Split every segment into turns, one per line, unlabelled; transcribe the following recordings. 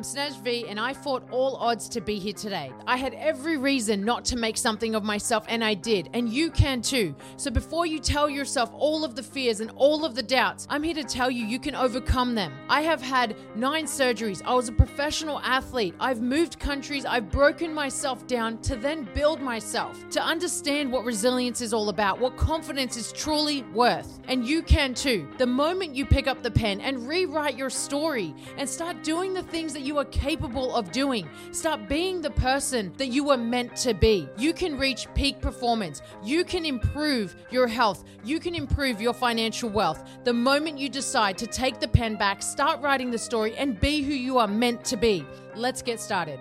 I'm Snez V, and I fought all odds to be here today. I had every reason not to make something of myself, and I did, and you can too. So before you tell yourself all of the fears and all of the doubts, I'm here to tell you you can overcome them. I have had nine surgeries. I was a professional athlete. I've moved countries. I've broken myself down to then build myself, to understand what resilience is all about, what confidence is truly worth. And you can too. The moment you pick up the pen and rewrite your story and start doing the things that you are capable of doing. Start being the person that you were meant to be. You can reach peak performance. You can improve your health. You can improve your financial wealth. The moment you decide to take the pen back, start writing the story, and be who you are meant to be. Let's get started.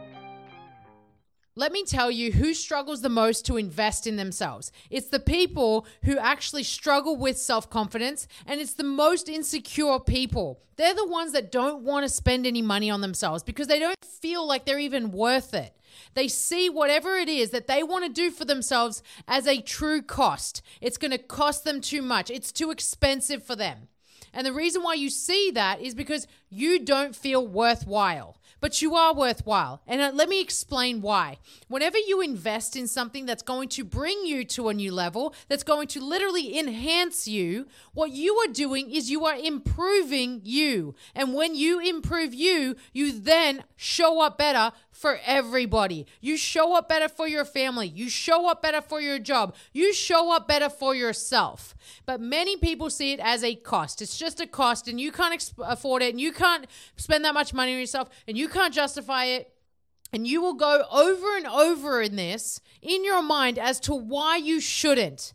Let me tell you who struggles the most to invest in themselves. It's the people who actually struggle with self confidence, and it's the most insecure people. They're the ones that don't want to spend any money on themselves because they don't feel like they're even worth it. They see whatever it is that they want to do for themselves as a true cost. It's going to cost them too much, it's too expensive for them. And the reason why you see that is because you don't feel worthwhile but you are worthwhile. And uh, let me explain why. Whenever you invest in something that's going to bring you to a new level, that's going to literally enhance you, what you are doing is you are improving you. And when you improve you, you then show up better for everybody. You show up better for your family. You show up better for your job. You show up better for yourself. But many people see it as a cost. It's just a cost, and you can't afford it, and you can't spend that much money on yourself, and you can't justify it. And you will go over and over in this in your mind as to why you shouldn't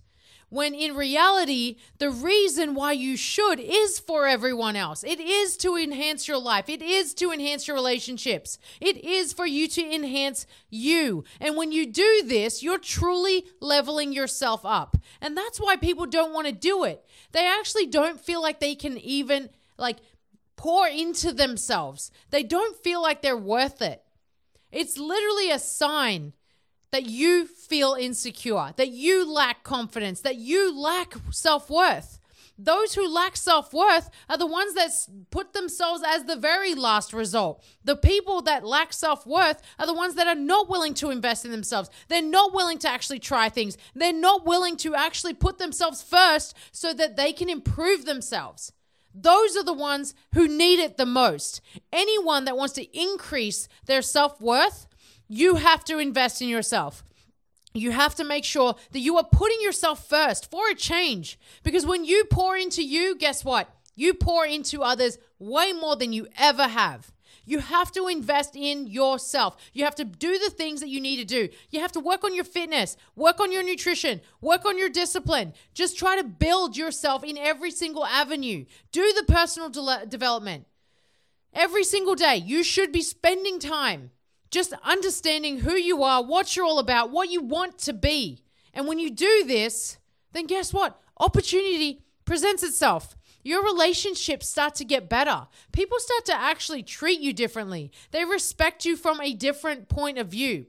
when in reality, the reason why you should is for everyone else. It is to enhance your life, it is to enhance your relationships, it is for you to enhance you. And when you do this, you're truly leveling yourself up. And that's why people don't want to do it. They actually don't feel like they can even, like, pour into themselves. They don't feel like they're worth it. It's literally a sign that you feel insecure, that you lack confidence, that you lack self worth. Those who lack self worth are the ones that put themselves as the very last result. The people that lack self worth are the ones that are not willing to invest in themselves. They're not willing to actually try things. They're not willing to actually put themselves first so that they can improve themselves. Those are the ones who need it the most. Anyone that wants to increase their self worth you have to invest in yourself. You have to make sure that you are putting yourself first for a change. Because when you pour into you, guess what? You pour into others way more than you ever have. You have to invest in yourself. You have to do the things that you need to do. You have to work on your fitness, work on your nutrition, work on your discipline. Just try to build yourself in every single avenue. Do the personal de- development. Every single day, you should be spending time just understanding who you are, what you're all about, what you want to be. And when you do this, then guess what? Opportunity presents itself. Your relationships start to get better. People start to actually treat you differently. They respect you from a different point of view.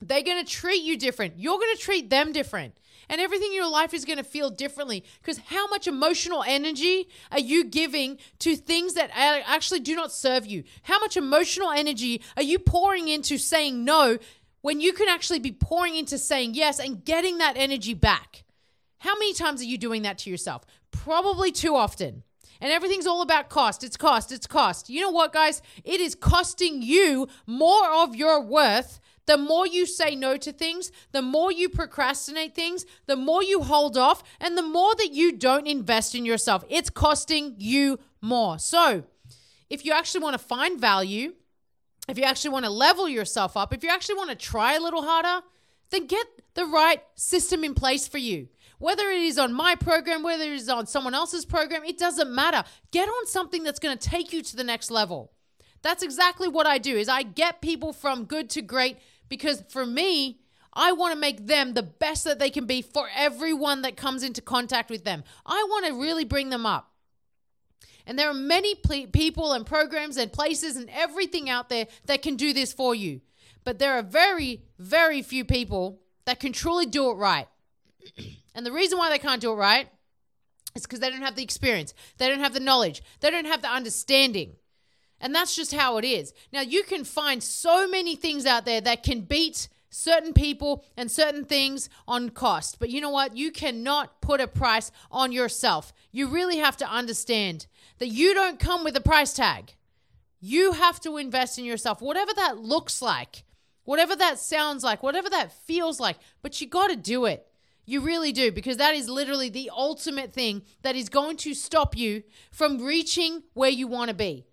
They're going to treat you different. You're going to treat them different and everything in your life is going to feel differently because how much emotional energy are you giving to things that actually do not serve you? How much emotional energy are you pouring into saying no when you can actually be pouring into saying yes and getting that energy back? How many times are you doing that to yourself? Probably too often. And everything's all about cost. It's cost. It's cost. You know what, guys? It is costing you more of your worth the more you say no to things, the more you procrastinate things, the more you hold off, and the more that you don't invest in yourself. It's costing you more. So, if you actually want to find value, if you actually want to level yourself up, if you actually want to try a little harder, then get the right system in place for you. Whether it is on my program, whether it is on someone else's program, it doesn't matter. Get on something that's going to take you to the next level. That's exactly what I do is I get people from good to great because for me, I want to make them the best that they can be for everyone that comes into contact with them. I want to really bring them up. And there are many ple- people and programs and places and everything out there that can do this for you. But there are very, very few people that can truly do it right. and the reason why they can't do it right is because they don't have the experience, they don't have the knowledge, they don't have the understanding. And that's just how it is. Now, you can find so many things out there that can beat certain people and certain things on cost. But you know what? You cannot put a price on yourself. You really have to understand that you don't come with a price tag. You have to invest in yourself, whatever that looks like, whatever that sounds like, whatever that feels like. But you got to do it. You really do, because that is literally the ultimate thing that is going to stop you from reaching where you want to be.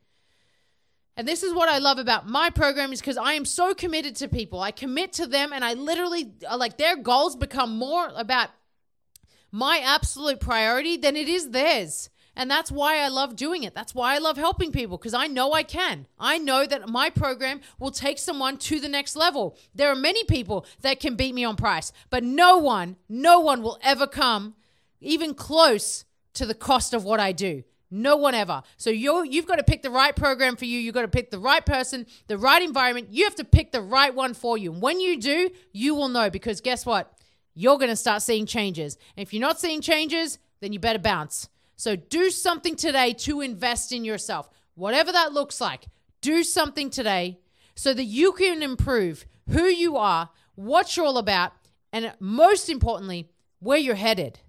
And this is what I love about my program is because I am so committed to people. I commit to them and I literally uh, like their goals become more about my absolute priority than it is theirs. And that's why I love doing it. That's why I love helping people because I know I can. I know that my program will take someone to the next level. There are many people that can beat me on price, but no one, no one will ever come even close to the cost of what I do. No one ever. So you you've got to pick the right program for you. You've got to pick the right person, the right environment. You have to pick the right one for you. And when you do, you will know because guess what? You're going to start seeing changes. And if you're not seeing changes, then you better bounce. So do something today to invest in yourself. Whatever that looks like, do something today so that you can improve who you are, what you're all about, and most importantly, where you're headed.